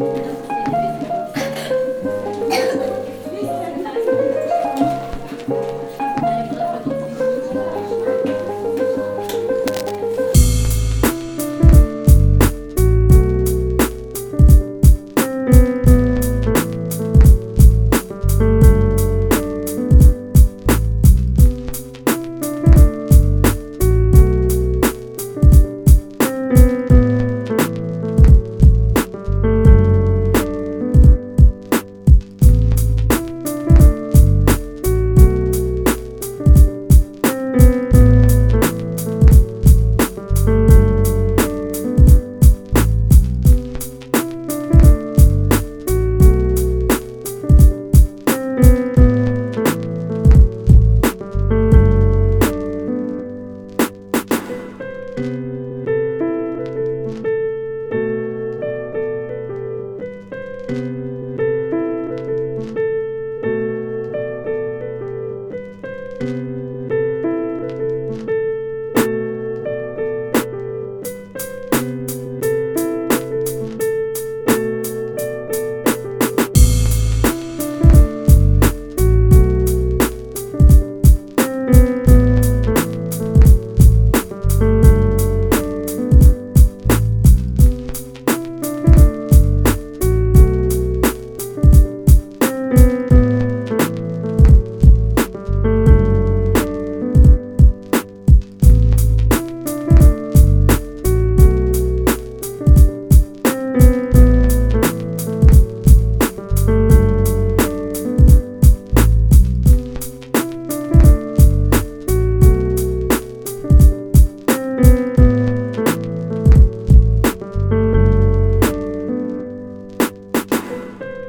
음.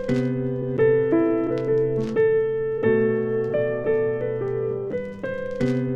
Thank you